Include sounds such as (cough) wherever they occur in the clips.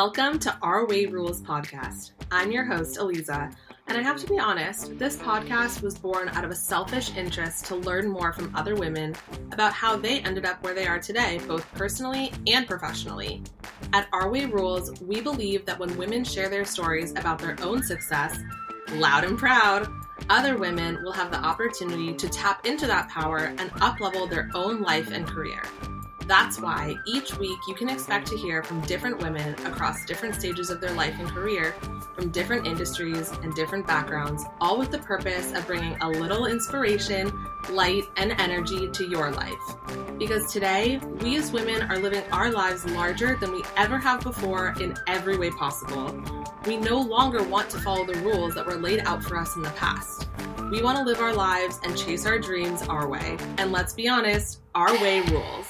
Welcome to Our Way Rules podcast. I'm your host, Eliza, and I have to be honest, this podcast was born out of a selfish interest to learn more from other women about how they ended up where they are today, both personally and professionally. At Our Way Rules, we believe that when women share their stories about their own success, loud and proud, other women will have the opportunity to tap into that power and uplevel their own life and career. That's why each week you can expect to hear from different women across different stages of their life and career, from different industries and different backgrounds, all with the purpose of bringing a little inspiration, light, and energy to your life. Because today, we as women are living our lives larger than we ever have before in every way possible. We no longer want to follow the rules that were laid out for us in the past. We want to live our lives and chase our dreams our way. And let's be honest, our way rules.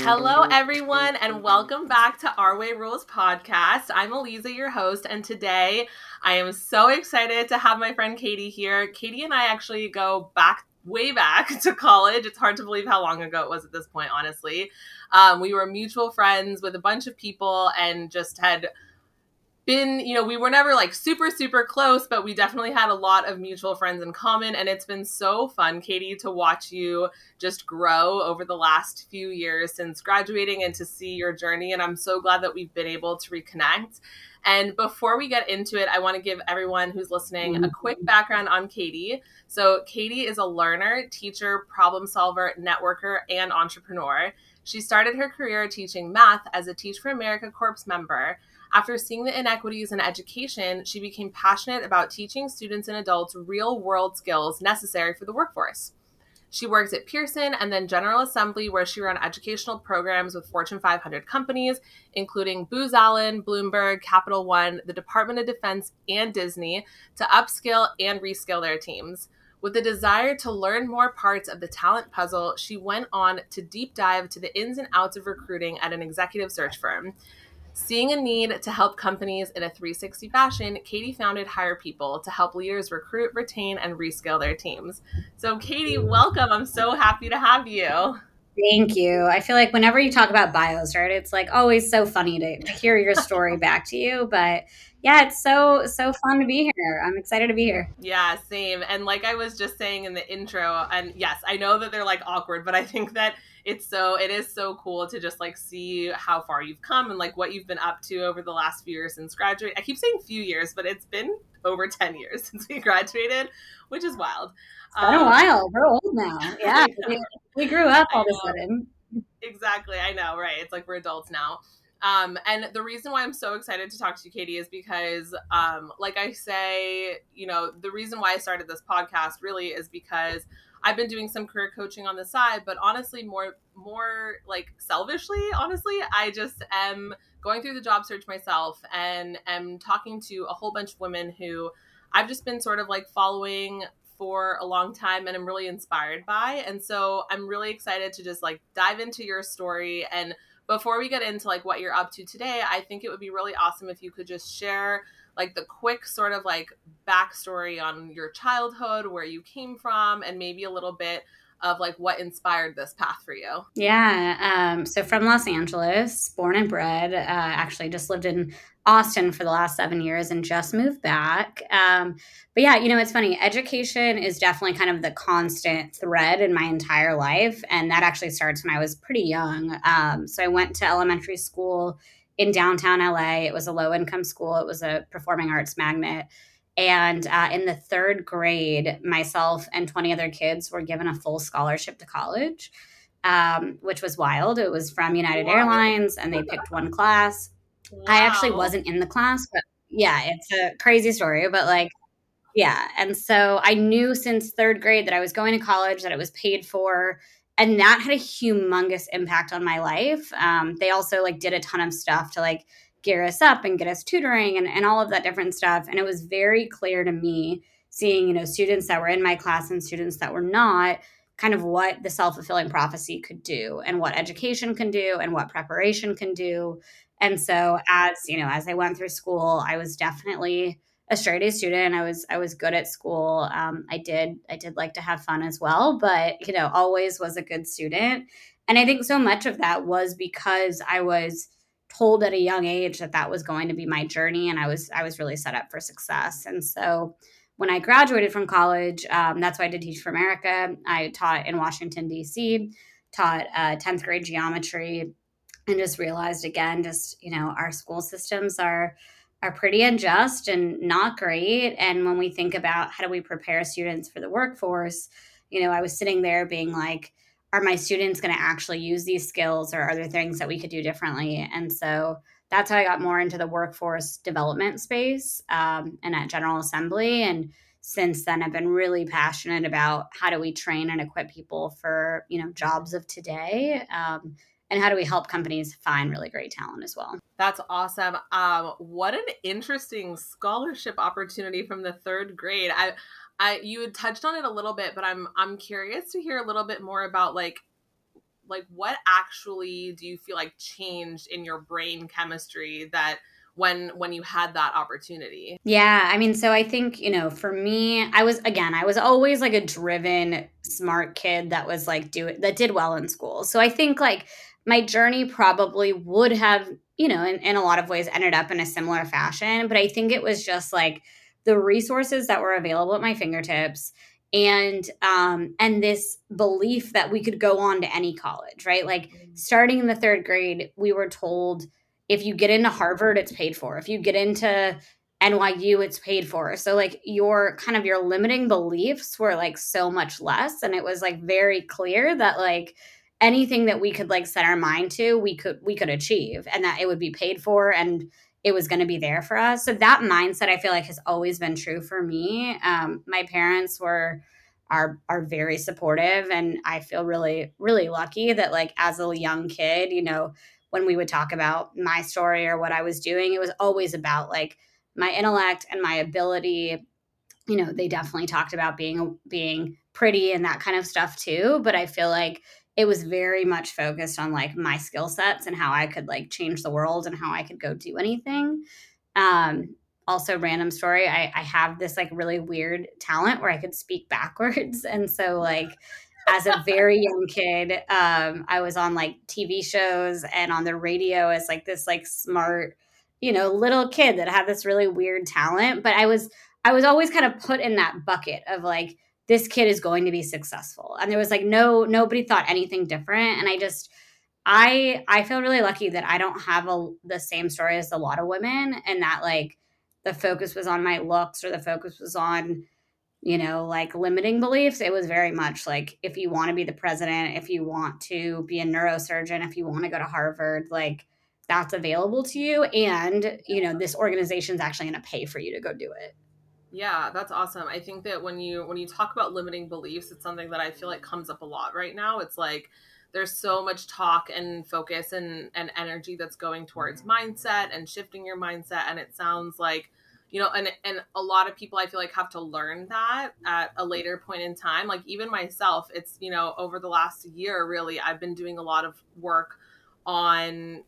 Hello, everyone, and welcome back to Our Way Rules podcast. I'm Eliza, your host, and today I am so excited to have my friend Katie here. Katie and I actually go back way back (laughs) to college. It's hard to believe how long ago it was at this point, honestly. Um, we were mutual friends with a bunch of people and just had been, you know, we were never like super, super close, but we definitely had a lot of mutual friends in common. And it's been so fun, Katie, to watch you just grow over the last few years since graduating and to see your journey. And I'm so glad that we've been able to reconnect. And before we get into it, I want to give everyone who's listening a quick background on Katie. So, Katie is a learner, teacher, problem solver, networker, and entrepreneur. She started her career teaching math as a Teach for America Corps member. After seeing the inequities in education, she became passionate about teaching students and adults real world skills necessary for the workforce. She worked at Pearson and then General Assembly, where she ran educational programs with Fortune 500 companies, including Booz Allen, Bloomberg, Capital One, the Department of Defense, and Disney, to upskill and reskill their teams. With a desire to learn more parts of the talent puzzle, she went on to deep dive to the ins and outs of recruiting at an executive search firm. Seeing a need to help companies in a 360 fashion, Katie founded Higher People to help leaders recruit, retain, and reskill their teams. So, Katie, welcome. I'm so happy to have you. Thank you. I feel like whenever you talk about bios, right, it's like always so funny to, to hear your story (laughs) back to you. But yeah, it's so so fun to be here. I'm excited to be here. Yeah, same. And like I was just saying in the intro, and yes, I know that they're like awkward, but I think that it's so it is so cool to just like see how far you've come and like what you've been up to over the last few years since graduate. I keep saying few years, but it's been over 10 years (laughs) since we graduated, which is wild. It's been um, a while. We're old now. (laughs) Yeah. we, we grew up all of a sudden. Exactly. I know, right? It's like we're adults now. Um, and the reason why I'm so excited to talk to you, Katie, is because, um, like I say, you know, the reason why I started this podcast really is because I've been doing some career coaching on the side, but honestly, more more like selfishly, honestly, I just am going through the job search myself and am talking to a whole bunch of women who I've just been sort of like following for a long time and I'm really inspired by. And so I'm really excited to just like dive into your story and before we get into like what you're up to today, I think it would be really awesome if you could just share like the quick sort of like backstory on your childhood, where you came from, and maybe a little bit of like what inspired this path for you. Yeah. Um, so from Los Angeles, born and bred, uh, actually just lived in Austin for the last seven years and just moved back. Um, but yeah, you know, it's funny. Education is definitely kind of the constant thread in my entire life. And that actually starts when I was pretty young. Um, so I went to elementary school in downtown LA. It was a low income school, it was a performing arts magnet. And uh, in the third grade, myself and 20 other kids were given a full scholarship to college, um, which was wild. It was from United wow. Airlines, and they picked one class. Wow. I actually wasn't in the class, but yeah, it's a crazy story. But like, yeah. And so I knew since third grade that I was going to college, that it was paid for and that had a humongous impact on my life um, they also like did a ton of stuff to like gear us up and get us tutoring and, and all of that different stuff and it was very clear to me seeing you know students that were in my class and students that were not kind of what the self-fulfilling prophecy could do and what education can do and what preparation can do and so as you know as i went through school i was definitely a straight A student. I was I was good at school. Um, I did I did like to have fun as well, but you know always was a good student. And I think so much of that was because I was told at a young age that that was going to be my journey and I was I was really set up for success. And so when I graduated from college, um, that's why I did Teach for America. I taught in Washington, D.C., taught uh, 10th grade geometry, and just realized again, just, you know, our school systems are are pretty unjust and not great. And when we think about how do we prepare students for the workforce, you know, I was sitting there being like, are my students going to actually use these skills or are there things that we could do differently? And so that's how I got more into the workforce development space um, and at General Assembly. And since then, I've been really passionate about how do we train and equip people for you know jobs of today, um, and how do we help companies find really great talent as well. That's awesome. Um, what an interesting scholarship opportunity from the third grade. I, I you had touched on it a little bit, but I'm I'm curious to hear a little bit more about like like what actually do you feel like changed in your brain chemistry that when when you had that opportunity yeah i mean so i think you know for me i was again i was always like a driven smart kid that was like do that did well in school so i think like my journey probably would have you know in, in a lot of ways ended up in a similar fashion but i think it was just like the resources that were available at my fingertips and um and this belief that we could go on to any college right? Like mm-hmm. starting in the third grade we were told if you get into harvard it's paid for. If you get into nyu it's paid for. So like your kind of your limiting beliefs were like so much less and it was like very clear that like anything that we could like set our mind to we could we could achieve and that it would be paid for and it was going to be there for us. So that mindset, I feel like, has always been true for me. Um, my parents were are are very supportive, and I feel really really lucky that like as a young kid, you know, when we would talk about my story or what I was doing, it was always about like my intellect and my ability. You know, they definitely talked about being being pretty and that kind of stuff too. But I feel like it was very much focused on like my skill sets and how I could like change the world and how I could go do anything. Um, also, random story, I, I have this like really weird talent where I could speak (laughs) backwards. And so, like, as a very (laughs) young kid, um, I was on like TV shows and on the radio as like this like smart, you know, little kid that had this really weird talent. But I was I was always kind of put in that bucket of like this kid is going to be successful. And there was like no nobody thought anything different. And i just i i feel really lucky that i don't have a, the same story as a lot of women and that like the focus was on my looks or the focus was on you know like limiting beliefs. It was very much like if you want to be the president if you want to be a neurosurgeon if you want to go to harvard like that's available to you. And you know this organization is actually going to pay for you to go do it yeah, that's awesome. I think that when you when you talk about limiting beliefs, it's something that I feel like comes up a lot right now. It's like there's so much talk and focus and and energy that's going towards mindset and shifting your mindset and it sounds like you know and and a lot of people i feel like have to learn that at a later point in time like even myself it's you know over the last year really i've been doing a lot of work on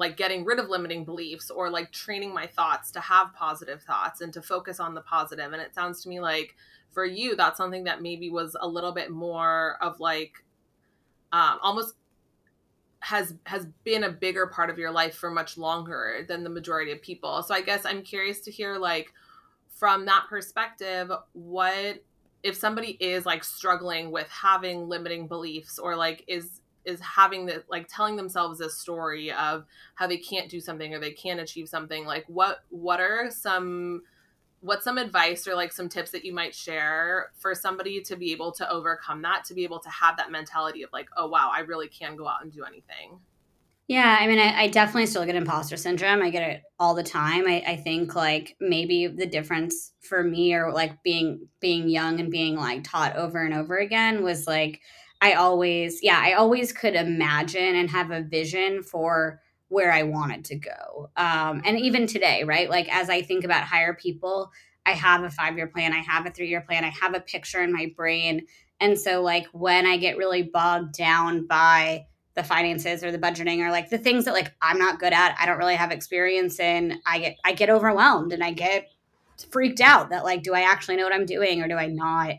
like getting rid of limiting beliefs or like training my thoughts to have positive thoughts and to focus on the positive. And it sounds to me like for you that's something that maybe was a little bit more of like um, almost has has been a bigger part of your life for much longer than the majority of people. So i guess i'm curious to hear like from that perspective what if somebody is like struggling with having limiting beliefs or like is is having the like telling themselves a story of how they can't do something or they can't achieve something like what what are some what's some advice or like some tips that you might share for somebody to be able to overcome that to be able to have that mentality of like oh wow i really can go out and do anything. Yeah i mean i, I definitely still get imposter syndrome. I get it all the time. I, I think like maybe the difference for me or like being being young and being like taught over and over again was like I always, yeah, I always could imagine and have a vision for where I wanted to go. Um, and even today, right? Like as I think about Higher People, I have a five year plan, I have a three year plan, I have a picture in my brain. And so, like, when I get really bogged down by the finances or the budgeting or like the things that like I'm not good at, I don't really have experience in, I get I get overwhelmed and I get freaked out that like do I actually know what I'm doing or do I not?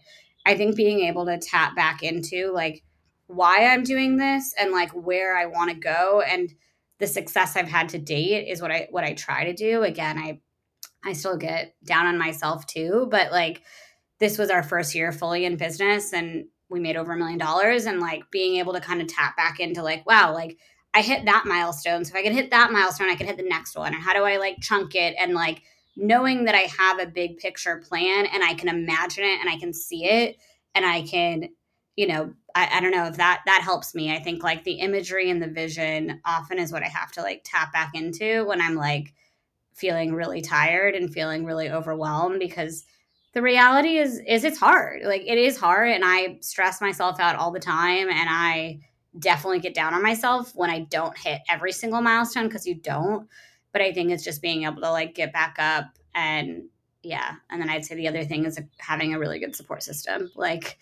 I think being able to tap back into like why I'm doing this and like where I want to go and the success I've had to date is what I what I try to do. Again, I I still get down on myself too, but like this was our first year fully in business and we made over a million dollars and like being able to kind of tap back into like wow, like I hit that milestone. So if I can hit that milestone, I can hit the next one. And how do I like chunk it and like knowing that I have a big picture plan and I can imagine it and I can see it and I can, you know, I, I, don't know if that that helps me. I think like the imagery and the vision often is what I have to like tap back into when I'm like feeling really tired and feeling really overwhelmed because the reality is is it's hard. Like it is hard and I stress myself out all the time and I definitely get down on myself when I don't hit every single milestone because you don't. But I think it's just being able to like get back up and yeah. And then I'd say the other thing is having a really good support system. Like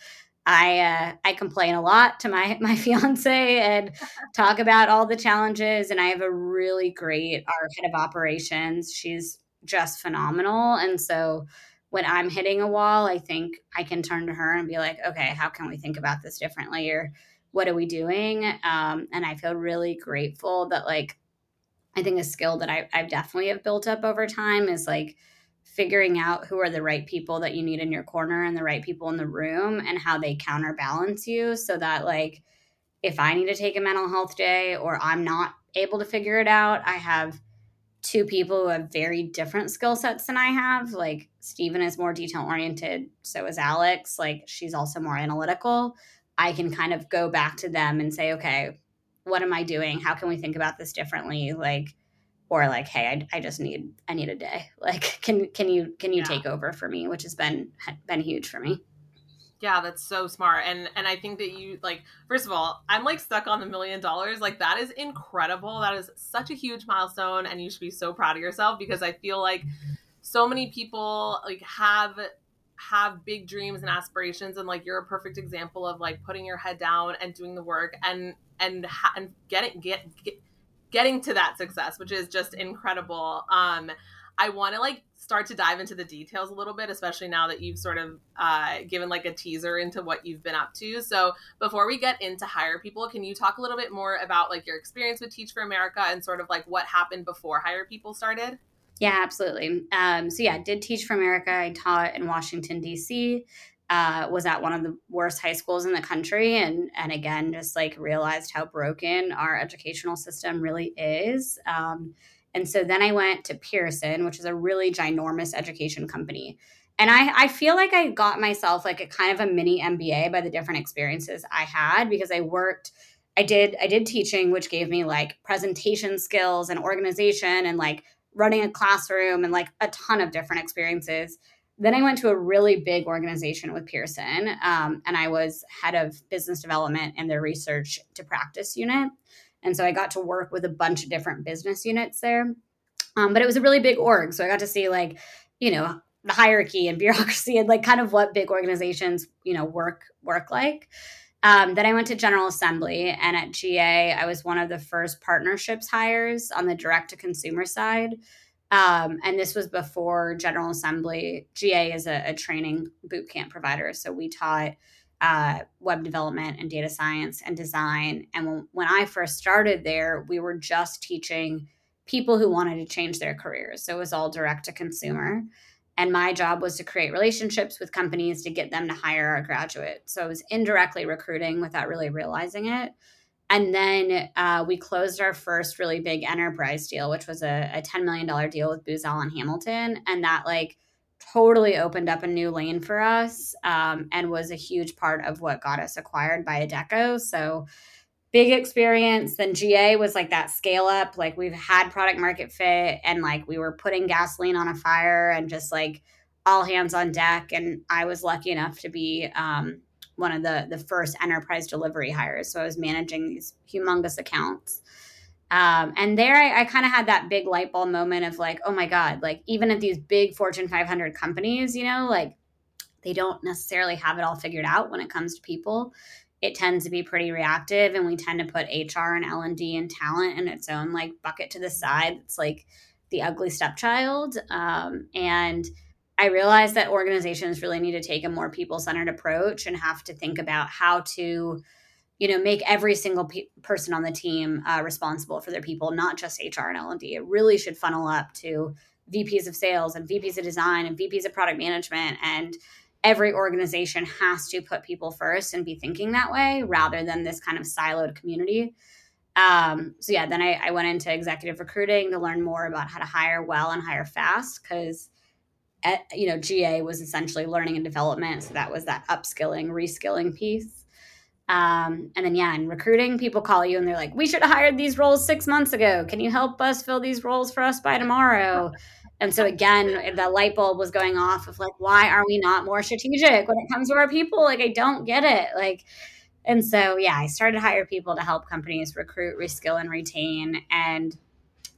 I uh, I complain a lot to my (laughs) my fiance and (laughs) talk about all the challenges. And I have a really great our head of operations. She's just phenomenal. And so when I'm hitting a wall, I think I can turn to her and be like, okay, how can we think about this differently? Or what are we doing? Um, and I feel really grateful that like I think a skill that I, I definitely have built up over time is like figuring out who are the right people that you need in your corner and the right people in the room and how they counterbalance you so that like if I need to take a mental health day or I'm not able to figure it out, I have two people who have very different skill sets than I have. Like Stephen is more detail oriented, so is Alex. Like she's also more analytical. I can kind of go back to them and say, okay, what am I doing? How can we think about this differently? Like, or like, hey, I, I just need I need a day. (laughs) Like, can can you can you yeah. take over for me? Which has been been huge for me. Yeah, that's so smart. And and I think that you like first of all, I'm like stuck on the million dollars. Like that is incredible. That is such a huge milestone and you should be so proud of yourself because I feel like so many people like have have big dreams and aspirations and like you're a perfect example of like putting your head down and doing the work and and ha- and getting get, get getting to that success which is just incredible um i want to like start to dive into the details a little bit especially now that you've sort of uh, given like a teaser into what you've been up to so before we get into Higher People can you talk a little bit more about like your experience with teach for america and sort of like what happened before Higher People started yeah, absolutely. Um, so yeah, I did teach for America. I taught in Washington D.C. Uh, was at one of the worst high schools in the country, and and again, just like realized how broken our educational system really is. Um, and so then I went to Pearson, which is a really ginormous education company. And I, I feel like I got myself like a kind of a mini MBA by the different experiences I had because I worked I did I did teaching which gave me like presentation skills and organization and like running a classroom and like a ton of different experiences. Then I went to a really big organization with Pearson, um, and I was head of business development and their research to practice unit. And so I got to work with a bunch of different business units there. Um, but it was a really big org. So I got to see, like, you know, the hierarchy and (laughs) bureaucracy and like kind of what big organizations, you know, work work like. Um, then I went to General Assembly, and at GA, I was one of the first partnerships hires on the direct to consumer side. Um, and this was before General Assembly. GA is a, a training boot camp provider. So we taught uh, web development and data science and design. And when, when I first started there, we were just teaching people who wanted to change their careers. So it was all direct to consumer. And my job was to create relationships with companies to get them to hire our graduate. So I was indirectly recruiting without really realizing it. And then uh, we closed our first really big enterprise deal, which was a, a $10 million deal with Booz Allen Hamilton. And that like totally opened up a new lane for us um, and was a huge part of what got us acquired by Adecco. So big experience. Then GA was like that scale up. Like we've had product market fit and like we were putting gasoline on a fire and just like all hands on deck. And I was lucky enough to be um, one of the the first enterprise delivery hires. So I was managing these humongous accounts. Um, and there I, I kind of had that big light bulb moment of like, oh my God, like even at these big Fortune 500 companies, you know, like they don't necessarily have it all figured out when it comes to people it tends to be pretty reactive and we tend to put hr and l&d and talent in its own like bucket to the side it's like the ugly stepchild um, and i realized that organizations really need to take a more people-centered approach and have to think about how to you know make every single pe- person on the team uh, responsible for their people not just hr and l&d it really should funnel up to vps of sales and vps of design and vps of product management and every organization has to put people first and be thinking that way rather than this kind of siloed community. Um, so yeah then I, I went into executive recruiting to learn more about how to hire well and hire fast because you know ga was essentially learning and development so that was that upskilling reskilling piece um, and then, yeah, in recruiting, people call you and they're like, we should have hired these roles six months ago. Can you help us fill these roles for us by tomorrow? And so, again, the light bulb was going off of like, why are we not more strategic when it comes to our people? Like, I don't get it. Like, and so, yeah, I started to Higher People to help companies recruit, reskill, and retain. And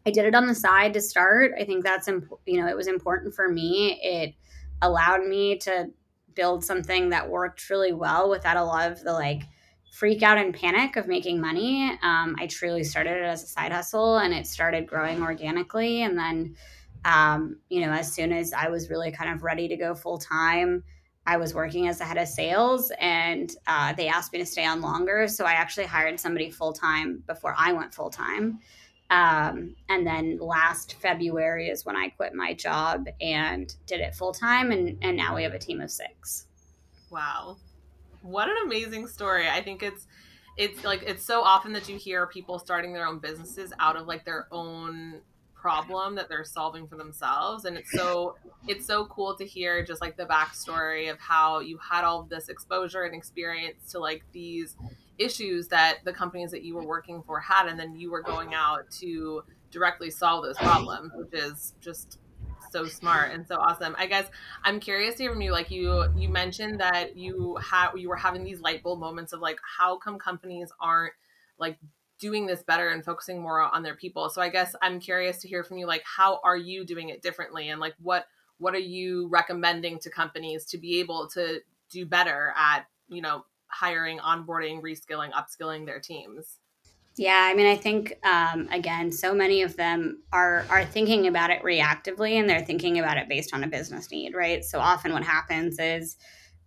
I did it on the side to start. I think that's, imp- you know, it was important for me. It allowed me to build something that worked really well without a lot of the like, freak out and panic of making money. Um, I truly started it as a side hustle and it started growing organically. And then, um, you know, as soon as I was really kind of ready to go full time, I was working as a head of sales and uh, they asked me to stay on longer. So I actually hired somebody full time before I went full time. Um, and then last February is when I quit my job and did it full time. And, and now we have a team of six. Wow what an amazing story. I think it's it's like it's so often that you hear people starting their own businesses out of like their own problem that they're solving for themselves and it's so it's so cool to hear just like the backstory of how you had all this exposure and experience to like these issues that the companies that you were working for had and then you were going out to directly solve those problems which is just so smart and so awesome. I guess I'm curious to hear from you. Like you, you mentioned that you had you were having these light bulb moments of like, how come companies aren't like doing this better and focusing more on their people? So I guess I'm curious to hear from you. Like, how are you doing it differently, and like what what are you recommending to companies to be able to do better at you know hiring, onboarding, reskilling, upskilling their teams? Yeah, I mean, I think um, again, so many of them are are thinking about it reactively, and they're thinking about it based on a business need, right? So often, what happens is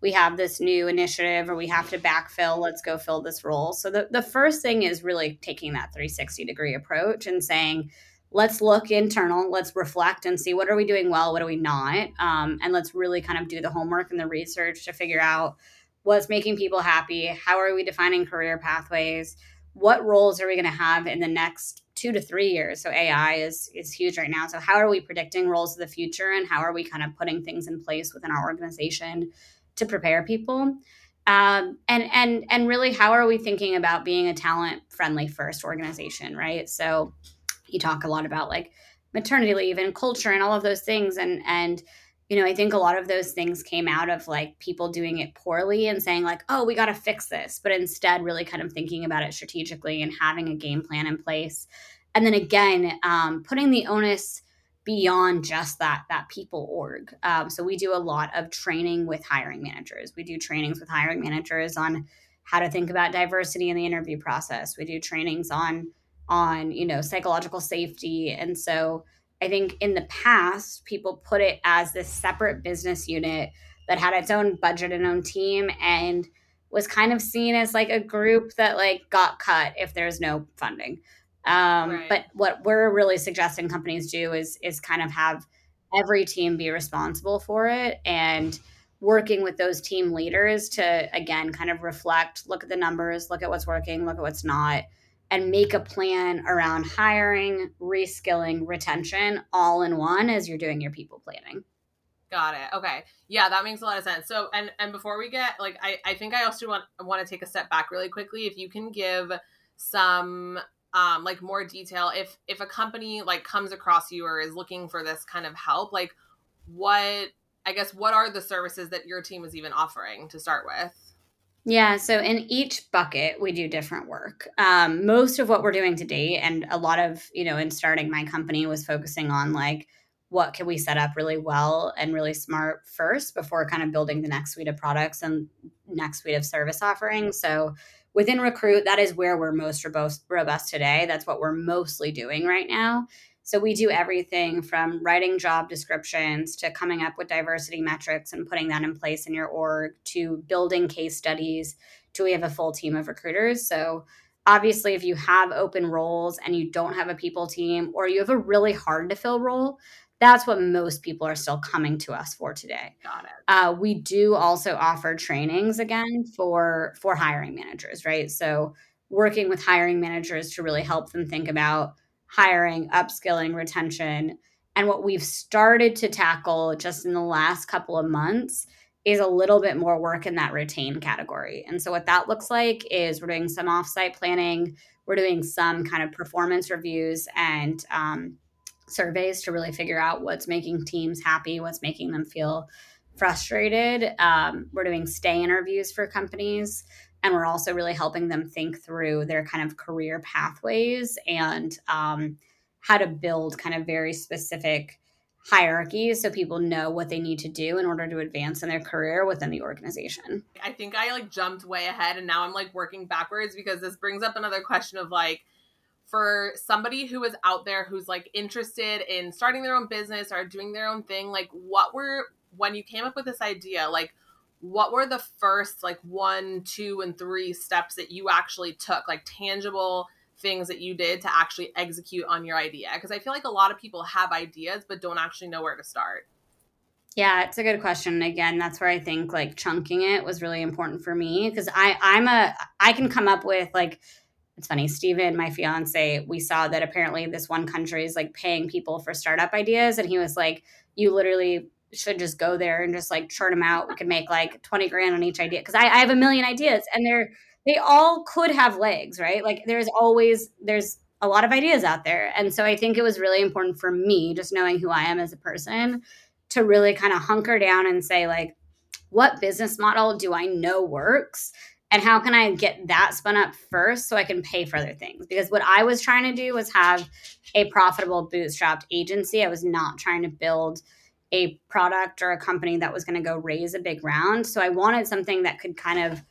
we have this new initiative, or we have to backfill. Let's go fill this role. So the the first thing is really taking that 360 degree approach and saying, let's look internal, let's reflect and see what are we doing well, what are we not, um, and let's really kind of do the homework and the research to figure out what's making people happy, how are we defining career pathways? What roles are we going to have in the next two to three years? So ai is is huge right now. So how are we predicting roles of the future and how are we kind of putting things in place within our organization to prepare people? Um, and and and really how are we thinking about being a talent friendly first organization right? So you talk a lot about like maternity leave and culture and all of those things and and you know, I think a lot of those things came out of like people doing it poorly and saying, like, oh, we got to fix this, but instead really kind of thinking about it strategically and having a game plan in place. And then again, um, putting the onus beyond just that that people org. Um, so we do a lot of training with hiring managers. We do trainings with hiring managers on how to think about diversity in the interview process. We do trainings on on you know psychological safety. And so I think in the past, people put it as this separate business unit that had its own budget and own team and was kind of seen as like a group that like got cut if there's no funding. Um, right. But what we're really suggesting companies do is is kind of have every team be responsible for it and working with those team leaders to again kind of reflect, look at the numbers, look at what's working, look at what's not, and make a plan around hiring, reskilling, retention all in one as you're doing your people planning. Got it. Okay. Yeah, that makes a lot of sense. So and and before we get like I I think I also want want to take a step back really quickly if you can give some um like more detail if if a company like comes across you or is looking for this kind of help like what I guess what are the services that your team is even offering to start with? Yeah, so in each bucket, we do different work. Um, most of what we're doing to date, and a lot of, you know, in starting my company was focusing on like, what can we set up really well and really smart first before kind of building the next suite of products and next suite of service offerings. So within Recruit, that is where we're most robust, robust today. That's what we're mostly doing right now. So we do everything from writing job descriptions to coming up with diversity metrics and putting that in place in your org to building case studies do we have a full team of recruiters? So obviously if you have open roles and you don't have a people team or you have a really hard to fill role that's what most people are still coming to us for today. Got it. Uh, we do also offer trainings again for for hiring managers right? So working with hiring managers to really help them think about hiring upskilling retention and what we've started to tackle just in the last couple of months is a little bit more work in that retain category. And so what that looks like is we're doing some offsite planning, we're doing some kind of performance reviews and um, surveys to really figure out what's making teams happy, what's making them feel frustrated. Um, we're doing stay interviews for companies. And we're also really helping them think through their kind of career pathways and um, how to build kind of very specific hierarchies so people know what they need to do in order to advance in their career within the organization. I think I like jumped way ahead and now I'm like working backwards because this brings up another question of like for somebody who is out there who's like interested in starting their own business or doing their own thing like what were when you came up with this idea like what were the first like one two and three steps that you actually took like tangible things that you did to actually execute on your idea? Because I feel like a lot of people have ideas but don't actually know where to start. Yeah, it's a good question. Again, that's where I think like chunking it was really important for me because I I'm a I can come up with like it's funny, Steven, my fiance, we saw that apparently this one country is like paying people for startup ideas and he was like you literally should just go there and just like churn them out. We could make like 20 grand on each idea because I, I have a million ideas and they're they all could have legs, right? Like there's always there's a lot of ideas out there. And so I think it was really important for me just knowing who I am as a person to really kind of hunker down and say like what business model do I know works? And how can I get that spun up first so I can pay for other things? Because what I was trying to do was have a profitable bootstrapped agency. I was not trying to build a product or a company that was going to go raise a big round. So I wanted something that could kind of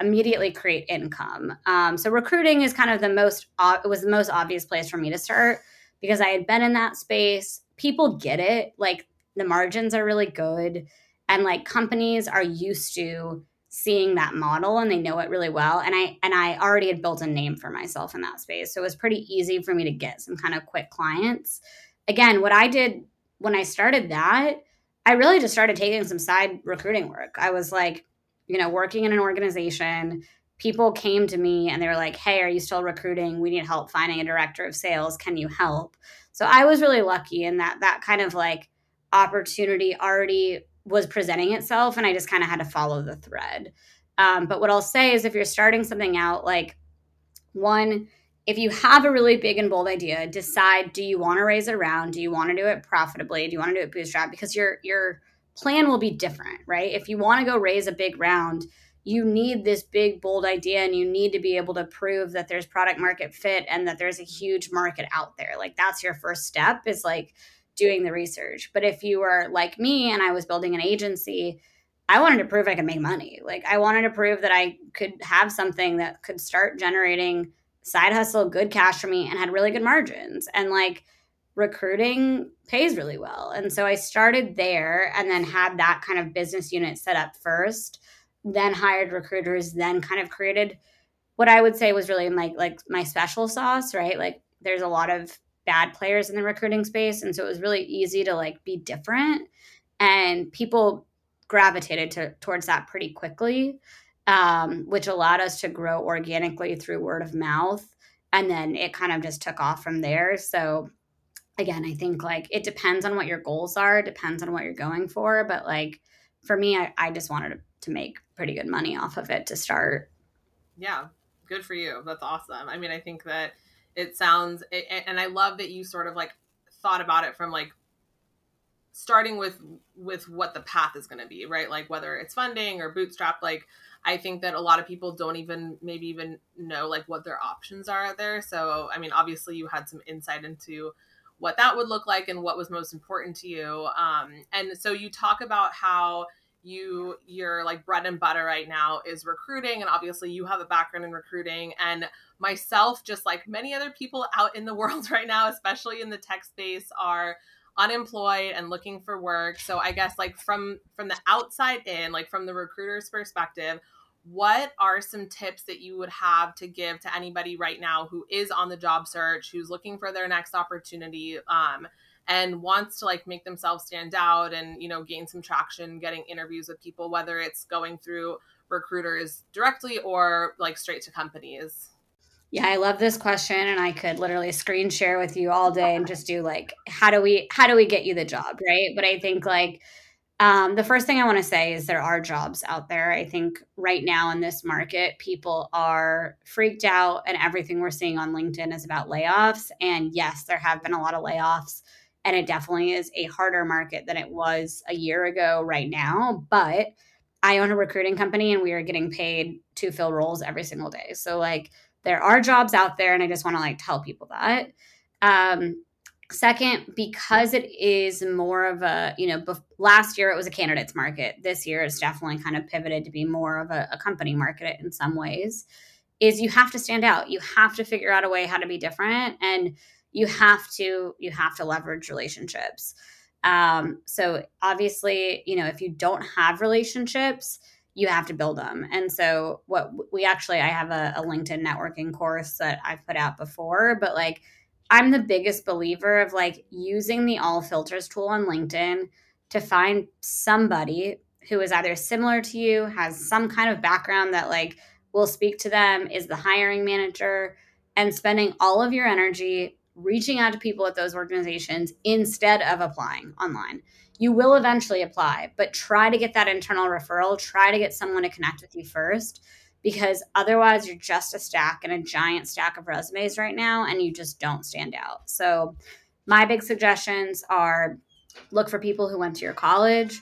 immediately create income. Um, so recruiting is kind of the most it was the most obvious place for me to start because I had been in that space. People get it, like the margins are really good, and like companies are used to seeing that model and they know it really well. And I and I already had built a name for myself in that space, so it was pretty easy for me to get some kind of quick clients. Again, what I did when I started that, I really just started taking some side recruiting work. I was like you know, working in an organization, people came to me and they were like, Hey, are you still recruiting? We need help finding a director of sales. Can you help? So I was really lucky in that that kind of like opportunity already was presenting itself and I just kind of had to follow the thread. Um, but what I'll say is if you're starting something out, like one, if you have a really big and bold idea, decide do you want to raise a round? Do you want to do it profitably? Do you want to do it bootstrap? Because you're you're plan will be different, right? If you want to go raise a big round, you need this big, bold idea and you need to be able to prove that there's product market fit and that there's a huge market out there. Like that's your first step is like doing the research. But if you were like me and I was building an agency, I wanted to prove I could make money. Like I wanted to prove that I could have something that could start generating side hustle, good cash for me and had really good margins. And like, recruiting pays really well. And so I started there and then had that kind of business unit set up first, then hired recruiters, then kind of created what I would say was really my like my special sauce, right? Like there's a lot of bad players in the recruiting space and so it was really easy to like be different and people gravitated to, towards that pretty quickly um, which allowed us to grow organically through word of mouth and then it kind of just took off from there so again, I think like it depends on what your goals are, depends on what you're going for. But like for me, I, I just wanted to, make pretty good money off of it to start. Yeah, good for you. That's awesome. I mean, I think that it sounds, and I love that you sort of like thought about it from like starting with with what the path is going to be right like whether it's funding or bootstrap like i think that a lot of people don't even maybe even know like what their options are out there so i mean obviously you had some insight into what that would look like and what was most important to you. Um, and so you talk about how you your like bread and butter right now is recruiting and obviously you have a background in recruiting and myself just like many other people out in the (laughs) world right now especially in the tech space are unemployed and looking for work so i guess like from from the outside in like from the recruiter's perspective what are some tips that you would have to give to anybody right now who is on the job search, who's looking for their next opportunity, um, and wants to like make themselves stand out and you know gain some traction, getting interviews with people, whether it's going through recruiters directly or like straight to companies? Yeah, I love this question and I could literally screen share with you all day and just do like how do we how do we get you the job, right? But I think like um, the first thing I want to say is there are jobs out there. I think right now in this market, people are freaked out, and everything we're seeing on LinkedIn is about layoffs. And yes, there have been a lot of layoffs, and it definitely is a harder market than it was a year ago right now. But I own a recruiting company, and we are getting paid to fill roles every single day. So, like, there are jobs out there, and I just want to like tell people that. Um, Second, because it is more of a, you know, bef- last year it was a candidates market. This year it's definitely kind of pivoted to be more of a, a company market in some ways. Is you have to stand out. You have to figure out a way how to be different, and you have to you have to leverage relationships. Um, so obviously, you know, if you don't have relationships, you have to build them. And so what we actually, I have a, a LinkedIn networking course that I've put out before, but like I'm the biggest believer of like using the all filters tool on LinkedIn to find somebody who is either similar to you, has some kind of background that like will speak to them, is the hiring manager, and spending all of your energy reaching out to people at those organizations instead of applying online. You will eventually apply, but try to get that internal referral, try to get someone to connect with you first because otherwise you're just a stack and a giant stack of resumes right now and you just don't stand out. So my big suggestions are look for people who went to your college,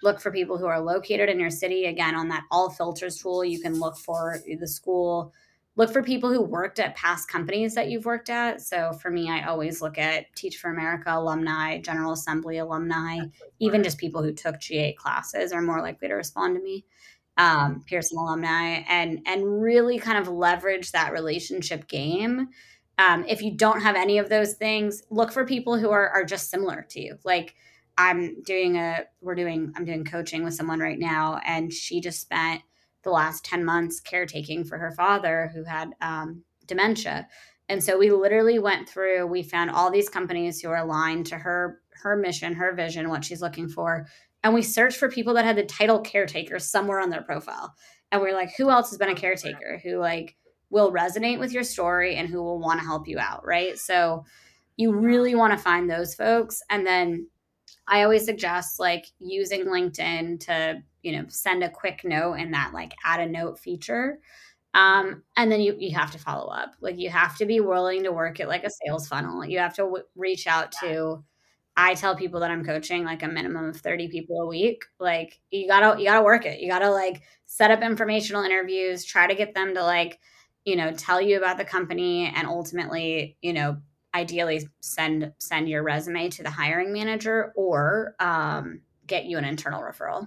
look for people who are located in your city. Again on that all filters tool you can look for the school look for people who worked at past companies that you've worked at so for me i always look at teach for america alumni general assembly alumni even just people who took ga classes are more likely to respond to me um, Pearson alumni and and really kind of leverage that relationship game. Um, if you don't have any of those things, look for people who are are just similar to you. Like I'm doing a we're doing I'm doing coaching with someone right now, and she just spent the last 10 months caretaking for her father who had um, dementia. And so we literally went through, we found all these companies who are aligned to her her mission, her vision, what she's looking for and we searched for people that had the title caretaker somewhere on their profile. And we are like who else has been a caretaker who like will resonate with your story and who will want to help you out? Right? So you really want to find those folks. And then i always suggest like using linkedin to you know send a quick note in that like add a note feature. Um, and then you you have to follow up. Like you have to be willing to work it like a sales funnel. You have to w- reach out to I tell people that I'm coaching like a minimum of 30 people a week. Like you gotta you gotta work it. You gotta like set up informational interviews, try to get them to like, you know, tell you about the company and ultimately, you know, ideally send send your resume to the hiring manager or um, get you an internal referral.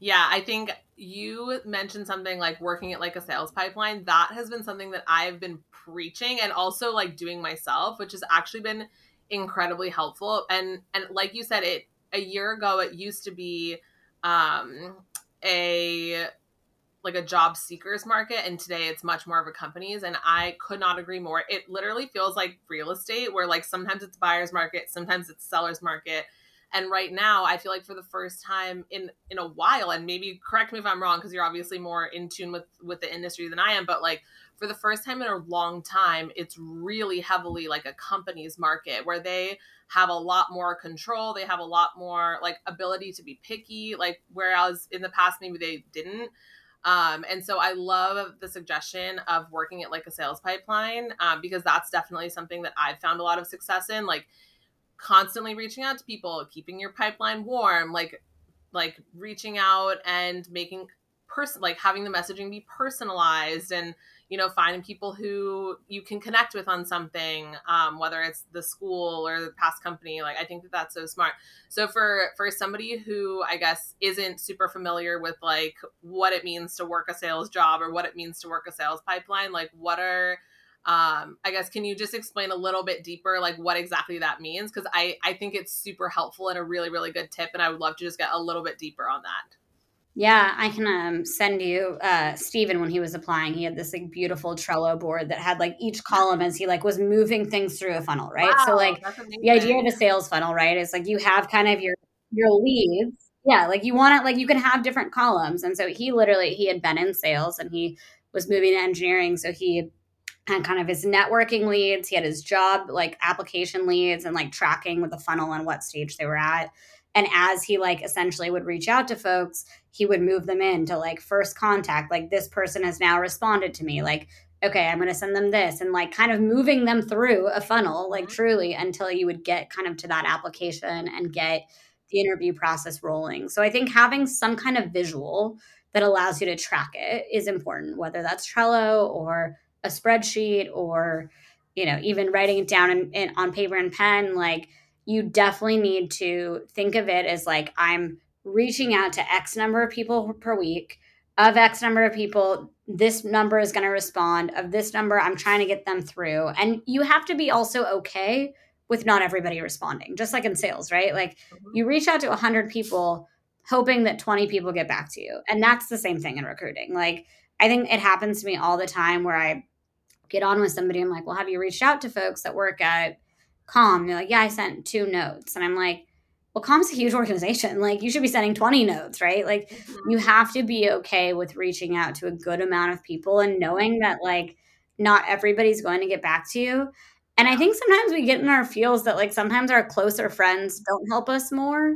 Yeah, I think you mentioned something like working it like a sales pipeline. That has been something that I've been preaching and also like doing myself, which has actually been incredibly helpful. And and like you said, it a year ago it used to be um a like a job seekers market and today it's much more of a companies and i could not agree more it literally feels like real estate where like sometimes it's buyers market sometimes it's sellers market and right now i feel like for the first time in in a while and maybe correct me if i'm wrong because you're obviously more in tune with with the industry than i am but like for the first time in a long time, it's really heavily like a company's market where they have a lot more control. They have a lot more like ability to be picky, like whereas in the past maybe they didn't. Um, and so I love the suggestion of working it like a sales pipeline um, because that's definitely something that I've found a lot of success in. Like constantly reaching out to people, keeping your pipeline warm, like like reaching out and making person like having the messaging be personalized and you know finding people who you can connect with on something um, whether it's the school or the past company like i think that that's so smart so for for somebody who i guess isn't super familiar with like what it means to work a sales job or what it means to work a sales pipeline like what are um, I guess can you just explain a little bit deeper like what exactly that means? Because I I think it's super helpful and a really really good tip, and I would love to just get a little bit deeper on that. Yeah, I can um, send you uh Steven when he was applying. He had this like beautiful Trello board that had like each column as he like was moving things through a funnel, right? Wow, so like the idea of a sales funnel, right, is like you have kind of your your leads. Yeah, like you want it like you can have different columns. And so he literally he had been in sales and he was moving to engineering, so he had kind of his networking leads, he had his job like application leads and like tracking with the funnel and what stage they were at. And as he like essentially would reach out to folks, he would move them into like first contact, like this person has now responded to me, like, okay, I'm going to send them this, and like kind of moving them through a funnel, like mm-hmm. truly until you would get kind of to that application and get the interview process rolling. So I think having some kind of visual that allows you to track it is important, whether that's Trello or a spreadsheet or, you know, even writing it down in, in on paper and pen, like you definitely need to think of it as like I'm reaching out to X number of people per week. Of X number of people, this number is going to respond. Of this number, I'm trying to get them through. And you have to be also okay with not everybody responding, just like in sales, right? Like mm-hmm. you reach out to 100 people hoping that 20 people get back to you. And that's the same thing in recruiting. Like I think it happens to me all the time where I get on with somebody. I'm like, well, have you reached out to folks that work at Calm. They're like, yeah, I sent two notes. And I'm like, well, Calm's a huge (laughs) organization. Like, you should be sending 20 notes, right? Like, mm-hmm. you have to be okay with reaching out to a good amount of people and knowing that, like, not everybody's going to get back to you. And I think sometimes we get in our feels that, like, sometimes our closer friends don't help us more.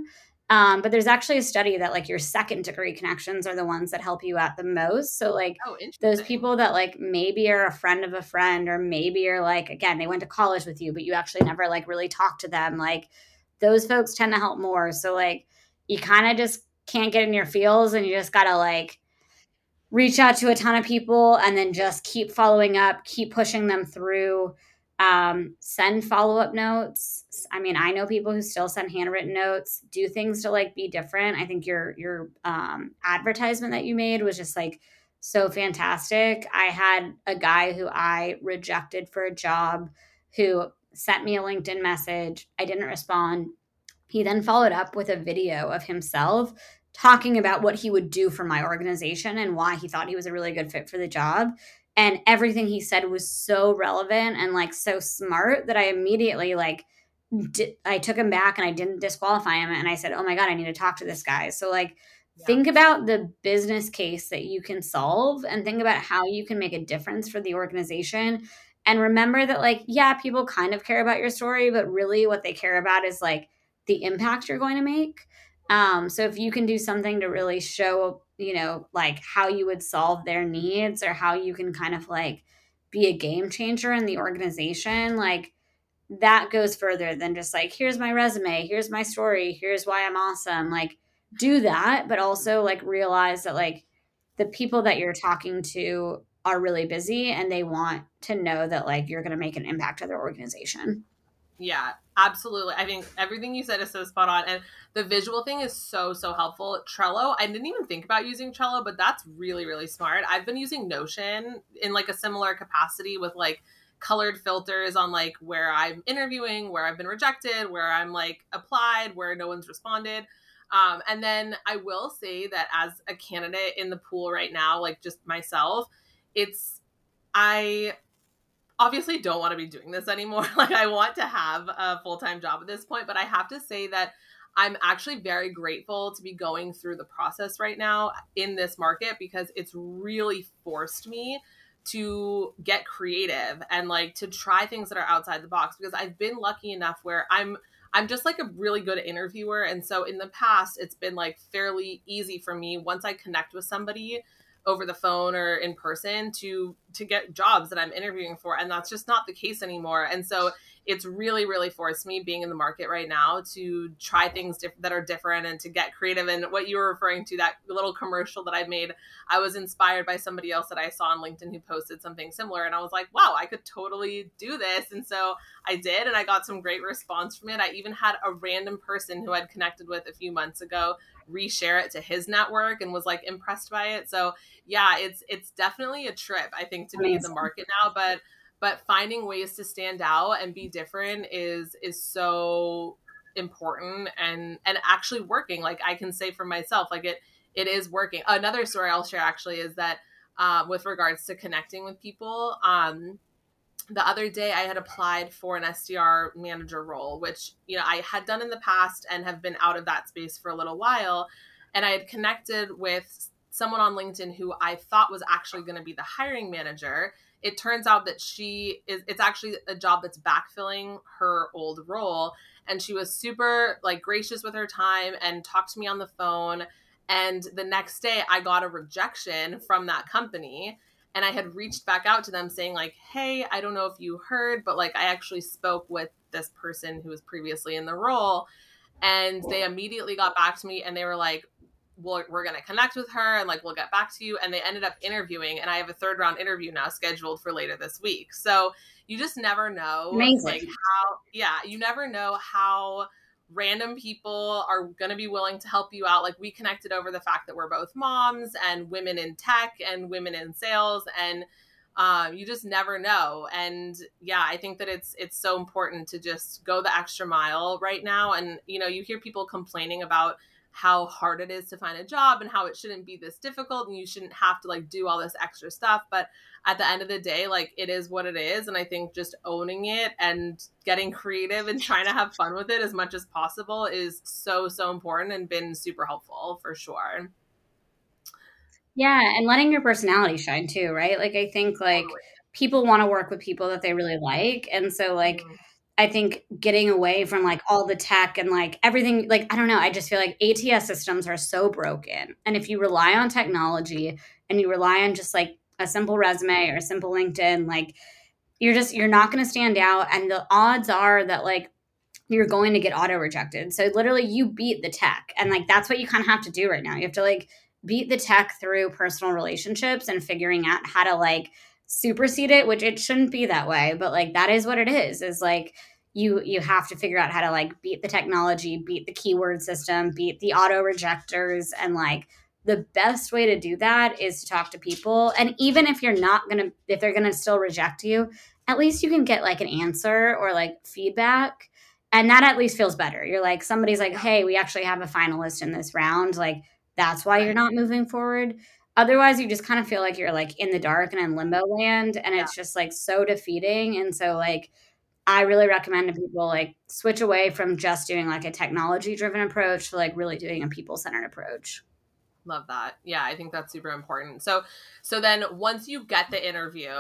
Um, but there's actually a study that like your second degree connections are the ones that help you out the most. So like oh, those people that like maybe are a friend of a friend, or maybe are like again they went to college with you, but you actually never like really talked to them. Like those folks tend to help more. So like you kind of just can't get in your feels, and you just gotta like reach out to a ton of people, and then just keep following up, keep pushing them through um, send follow-up notes. I mean i know people who still send handwritten notes. Do things to like be different. I think your your um, advertisement that you made was just like so fantastic. I had a guy who i rejected for a job who sent me a linkedin message. I didn't respond. He then followed up with a video of himself talking about what he would do for my organization and why he thought he was a really good fit for the job and everything he said was so relevant and like so smart that I immediately like di- I took him back and I didn't disqualify him and I said, "Oh my god, I need to talk to this guy." So like yeah. think about the business case that you can solve and think about how you can make a difference for the organization and remember that like yeah, people kind of care about your story, but really what they care about is like the impact you're going to make. Um, so if you can do something to really show you know, like how you would solve their needs or how you can kind of like be a game changer in the organization, like that goes further than just like, here's my resume, here's my story, here's why I'm awesome. Like, do that, but also like realize that like the people that you're talking to are really busy and they want to know that like you're going to make an impact to their organization. Yeah, absolutely. I think everything you said is so spot on. And the visual thing is so, so helpful. Trello, I didn't even think about using Trello, but that's really, really smart. I've been using Notion in like a similar capacity with like colored filters on like where I'm interviewing, where I've been rejected, where I'm like applied, where no one's responded. Um, and then I will say that as a candidate in the pool right now, like just myself, it's I obviously don't want to be doing this anymore. (laughs) Like I want to have a full-time job at this point, but I have to say that I'm actually very grateful to be going through the process right now in this market because it's really forced me to get creative and like to try things that are outside the box because I've been lucky enough where I'm I'm just like a really good interviewer and so in the past it's been like fairly easy for me once I connect with somebody over the phone or in person to to get jobs that I'm interviewing for and that's just not the case anymore. And so it's really really forced me being in the market right now to try things diff- that are different and to get creative. And what you were referring to that little commercial that I made I was inspired by somebody else that I saw on LinkedIn who posted something similar and I was like wow I could totally do this. And so I did and I got some great response from it. I even had a random person who I'd connected with a few months ago reshare it to his network and was like impressed by it. So yeah, it's it's definitely a trip I think to be in the market now, but but finding ways to stand out and be different is is so important and and actually working like i can say for myself like it it is working. Another story I'll share actually is that uh, with regards to connecting with people. Um, the other day I had applied for an SDR manager role, which you know I had done in the past and have been out of that space for a little while. And I had connected with someone on LinkedIn who I thought was actually going to be the hiring manager. It turns out that she is it's actually a job that's backfilling her old role and she was super like gracious with her time and talked to me on the phone and the next day I got a rejection from that company and I had reached back out to them saying like, "Hey, I don't know if you heard, but like I actually spoke with this person who was previously in the role." And they immediately got back to me and they were like, well, we're going to connect with her and like we'll get back to you and they ended up interviewing and i have a third round interview now scheduled for later this week so you just never know Amazing. like how yeah you never know how random people are going to be willing to help you out. Like we connected over the fact that we're both moms and women in tech and women in sales and um, you just never know. And yeah i think that it's it's so important to just go the extra mile right now. And you know you hear people complaining about how hard it is to find a job and how it shouldn't be this difficult and you shouldn't have to like do all this extra stuff. But at the end of the day like it is what it is and i think just owning it and getting creative and trying to have fun with it as much as possible is so so important and been super helpful for sure. Yeah and letting your personality shine too right? Like i think like people want to work with people that they really like and so like mm-hmm. I think getting away from like all the tech and like everything, like, I don't know, I just feel like ATS systems are so broken. And if you rely on technology and you rely on just like a simple resume or a simple LinkedIn, like, you're just, you're not going to stand out. And the odds are that like you're going to get auto rejected. So literally you beat the tech. And like, that's what you kind of have to do right now. You have to like beat the tech through personal relationships and figuring out how to like, supersede it which it shouldn't be that way but like that is what it is is like you you have to figure out how to like beat the technology beat the keyword system beat the auto rejectors and like the best way to do that is to talk to people. And even if you're not gonna if they're gonna still reject you at least you can get like an answer or like feedback. And that at least feels better. You're like somebody's like hey we actually have a finalist in this round. Like that's why you're not moving forward. Otherwise you just kind of feel like you're like in the dark and in limbo land and yeah. it's just like so defeating. And so like i really recommend to people like switch away from just doing like a technology driven approach to like really doing a people centered approach love that. Yeah i think that's super important. So so then once you get the interview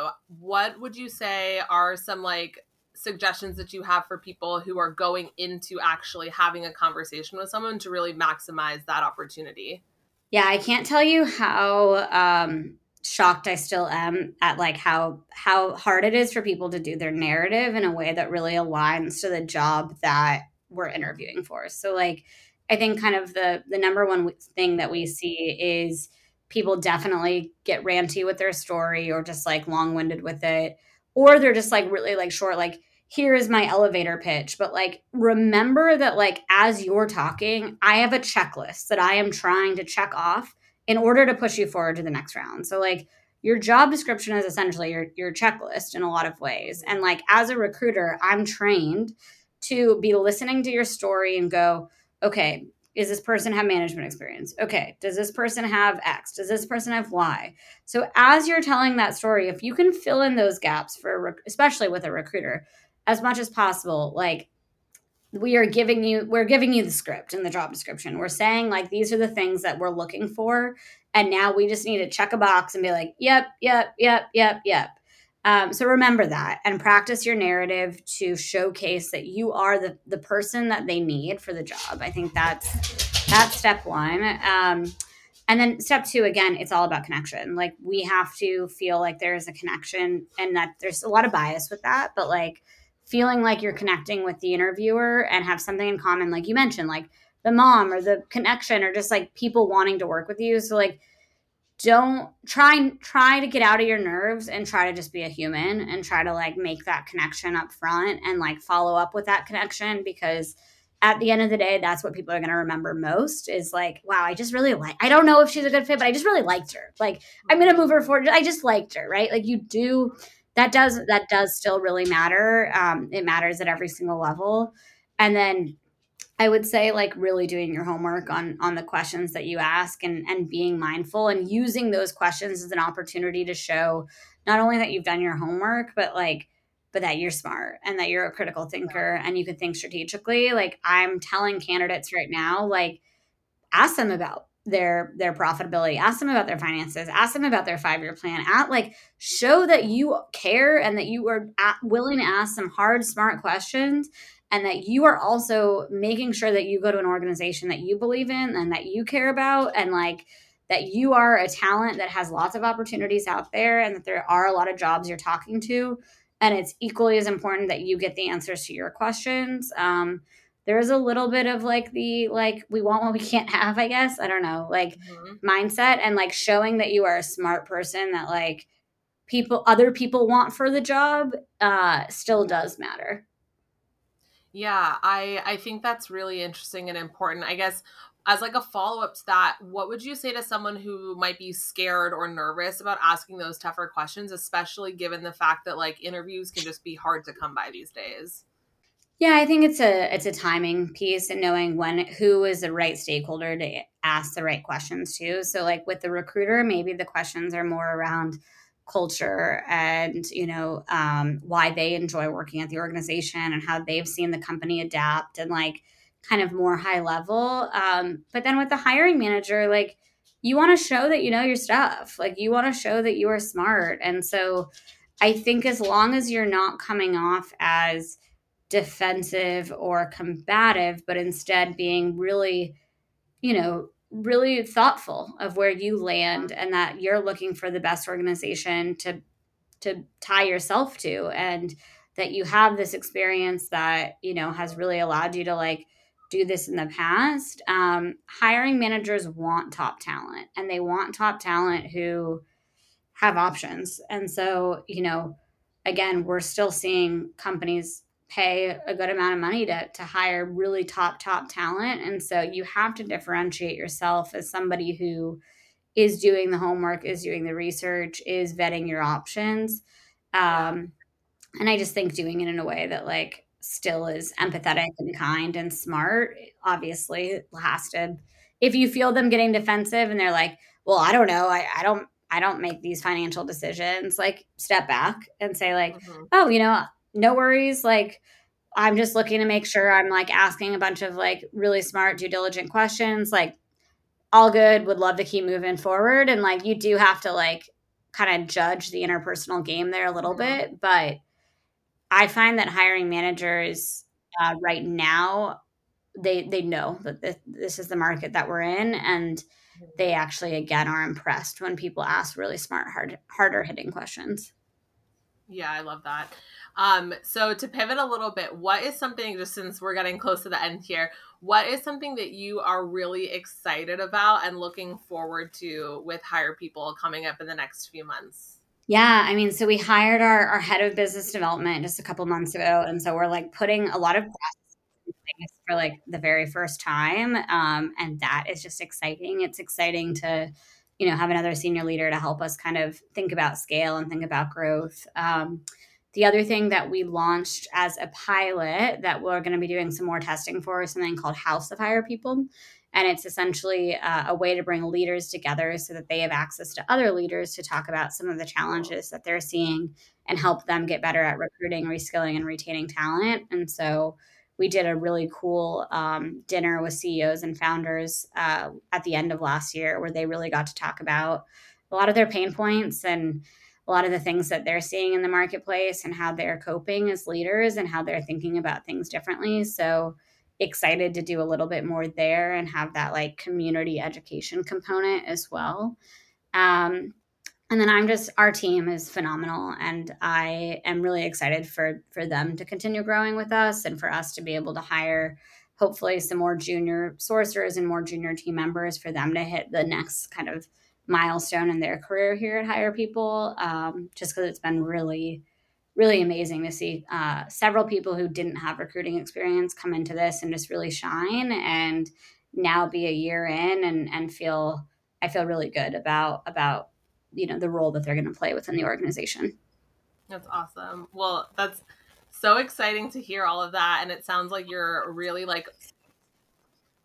what would you say are some like suggestions that you have for people who are going into actually having a conversation with someone to really maximize that opportunity? Yeah, I can't tell you how um, shocked I still am at like how how hard it is for people to do their narrative in a way that really aligns to the job that we're interviewing for. So like I think kind of the the number one thing that we see is people definitely get ranty with their story or just like long-winded with it. Or they're just like really like short like here is my elevator pitch. But like remember that like as you're talking i have a checklist that i am trying to check off in order to push you forward to the next round. So like your job description is essentially your your checklist in a lot of ways. And like as a recruiter i'm trained to be listening to your story and go okay is this person have management experience? Okay does this person have x? Does this person have y? So as you're telling that story if you can fill in those gaps for especially with a recruiter as much as possible like we are giving you we're giving you the script and the job description. We're saying like these are the things that we're looking for and now we just need to check a box and be like yep yep yep yep yep um, so remember that and practice your narrative to showcase that you are the, the person that they need for the job. I think that's that's step one. Um, and then step two again it's all about connection. Like we have to feel like there is a connection and that there's a lot of bias with that but like feeling like you're connecting with the interviewer and have something in common like you mentioned like the mom or the connection or just like people wanting to work with you. So like don't try try to get out of your nerves and try to just be a human and try to like make that connection up front and like follow up with that connection because at the end of the day that's what people are going to remember most is like wow i just really like i don't know if she's a good fit but i just really liked her like i'm going to move her forward i just liked her right like you do that does that does still really matter. Um, it matters at every single level. And then I would say like really doing your homework on on the questions that you ask and and being mindful and using those questions as an opportunity to show not only that you've done your homework but like but that you're smart and that you're a critical thinker and you can think strategically. Like I'm telling candidates right now like ask them about their their profitability ask them about their finances ask them about their five year plan at like show that you care and that you are at, willing to ask some hard smart questions and that you are also making sure that you go to an organization that you believe in and that you care about and like that you are a talent that has lots of opportunities out there and that there are a lot of jobs you're talking to. And it's equally as important that you get the answers to your questions. Um, there's a little bit of like the like we want what we can't have i guess. I don't know. Like mm-hmm. mindset and like showing that you are a smart person that like people other people want for the job uh still does matter yeah, I I think that's really interesting and important. I guess as like a follow up to that, what would you say to someone who might be scared or nervous about asking those tougher questions, especially given the fact that like interviews can just be hard to come by these days? Yeah, I think it's a it's a timing piece and knowing when who is the right stakeholder to ask the right questions to. So like with the recruiter, maybe the questions are more around culture and you know um, why they enjoy working at the organization and how they've seen the company adapt and like kind of more high level. Um, but then with the hiring manager like you want to show that you know your stuff. Like you want to show that you are smart. And so i think as long as you're not coming off as defensive or combative but instead being really you know really thoughtful of where you land and that you're looking for the best organization to to tie yourself to and that you have this experience that you know has really allowed you to like do this in the past. Um, hiring managers want top talent and they want top talent who have options. And so you know again we're still seeing companies pay a good amount of money to, to hire really top top talent. And so you have to differentiate yourself as somebody who is doing the homework is doing the research is vetting your options. Um, and i just think doing it in a way that like still is empathetic and kind and smart obviously has to if you feel them getting defensive and they're like well i don't know. I, I don't i don't make these financial decisions like step back and say like mm-hmm. oh you know no worries. Like, I'm just looking to make sure I'm like asking a bunch of like really smart due diligent questions. Like, all good. Would love to keep moving forward. And like, you do have to like kind of judge the interpersonal game there a little mm-hmm. bit. But I find that hiring managers uh, right now, they they know that this, is the market that we're in, and mm-hmm. they actually again are impressed when people ask really smart, hard, harder hitting questions. Yeah, I love that. Um, so to pivot a little bit, what is something just since we're getting close to the end here, what is something that you are really excited about and looking forward to with Higher People coming up in the next few months? Yeah, I mean, so we hired our, our head of business development just a couple months ago, and so we're like putting a lot of for like the very first time, um, and that is just exciting. It's exciting to, you know, have another senior leader to help us kind of think about scale and think about growth. Um, the other thing that we launched as a pilot that we're going to be doing some more testing for is something called House of Higher People. And it's essentially uh, a way to bring leaders together so that they have access to other leaders to talk about some of the challenges that they're seeing and help them get better at recruiting, reskilling, and retaining talent. And so we did a really cool um, dinner with CEOs and founders uh, at the end of last year where they really got to talk about a lot of their pain points and a lot of the things that they're seeing in the marketplace and how they're coping as leaders and how they're thinking about things differently. So excited to do a little bit more there and have that like community education component as well. Um, and then I'm just our team is phenomenal, and I am really excited for for them to continue growing with us and for us to be able to hire hopefully some more junior sourcers and more junior team members for them to hit the next kind of milestone in their career here at Higher People, um, just because it's been really, really amazing to see uh, several people who didn't have recruiting experience come into this and just really shine and now be a year in and, and feel I feel really good about about you know the role that they're going to play within the organization. That's awesome. Well, that's so exciting to hear all of that and it sounds like you're really like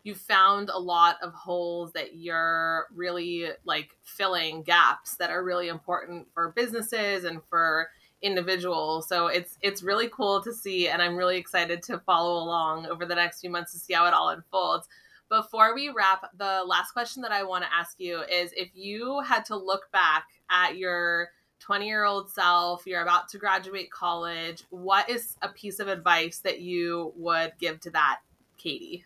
you found a lot of holes that you're really like filling gaps that are really important for businesses and for individuals. So it's it's really cool to see and I'm really excited to follow along over the next few months to see how it all unfolds. Before we wrap, the last question that I want to ask you is if you had to look back at your 20 year old self, you're about to graduate college, what is a piece of advice that you would give to that Katie?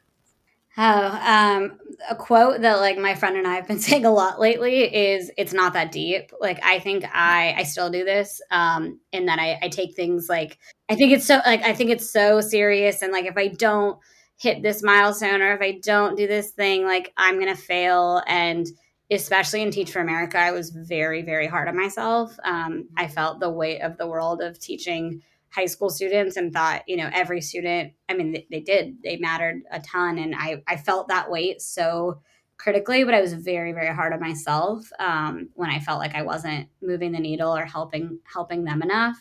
Oh, um, a quote that like my friend and I have been (laughs) saying a lot lately is "It's not that deep." Like I think I I still do this, um, in that I, I take things like I think it's so like I think it's so serious, and like if I don't hit this milestone or if I don't do this thing, like I'm gonna fail. And especially in Teach for America, I was very very hard on myself. Um, I felt the weight of the world of teaching high school students and thought, you know, every student, I mean, they, they, did, they mattered a ton. And I, I felt that weight so critically, but I was very, very hard on myself um, when I felt like I wasn't moving the needle or helping, helping them enough.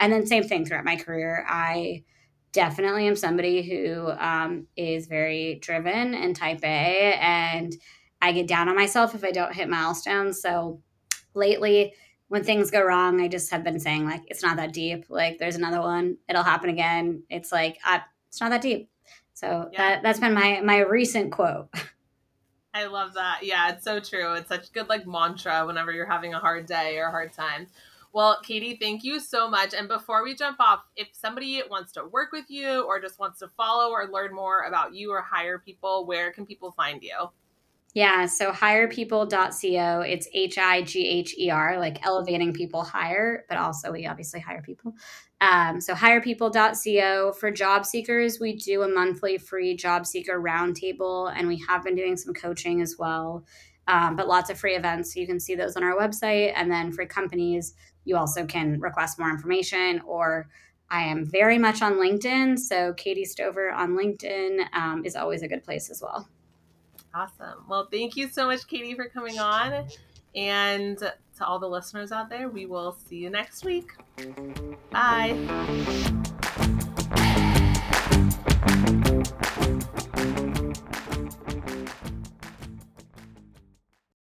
And then same thing throughout my career. I definitely am somebody who um, is very driven and type A and I get down on myself if I don't hit milestones. So lately, when things go wrong, I just have been saying like it's not that deep. Like there's another one, it'll happen again. It's like uh, it's not that deep. So yeah. that that's been my my recent quote. (laughs) I love that. Yeah, it's so true. It's such good like mantra whenever you're having a hard day or a hard time. Well, Katie, thank you so much. And before we jump off, if somebody wants to work with you or just wants to follow or learn more about you or Higher People, where can people find you? Yeah, so higherpeople.co, It's H I G H E R, like elevating people higher, but also we obviously hire people. Um, so higherpeople.co For job seekers, we do a monthly free job seeker roundtable, and we have been doing some coaching as well. Um, but lots of free events. So you can see those on our website. And then for companies, you also can request more information or I am very much on LinkedIn. So Katie Stover on LinkedIn um, is always a good place as well. Awesome. Well, thank you so much, Katie, for coming on. And to all the listeners out there, we will see you next week. Bye.